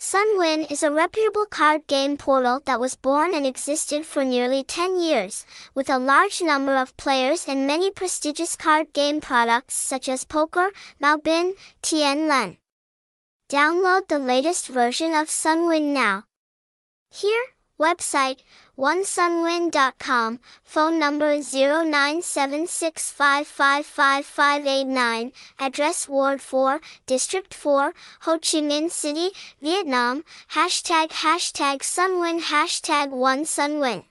Sunwin is a reputable card game portal that was born and existed for nearly 10 years, with a large number of players and many prestigious card game products such as poker, Mậu binh, Tianlen. Download the latest version of Sunwin now. Here, website, onesunwin.com, phone number 0976555589, address Ward 4, District 4, Ho Chi Minh City, Vietnam, hashtag hashtag Sunwin hashtag one Sunwin.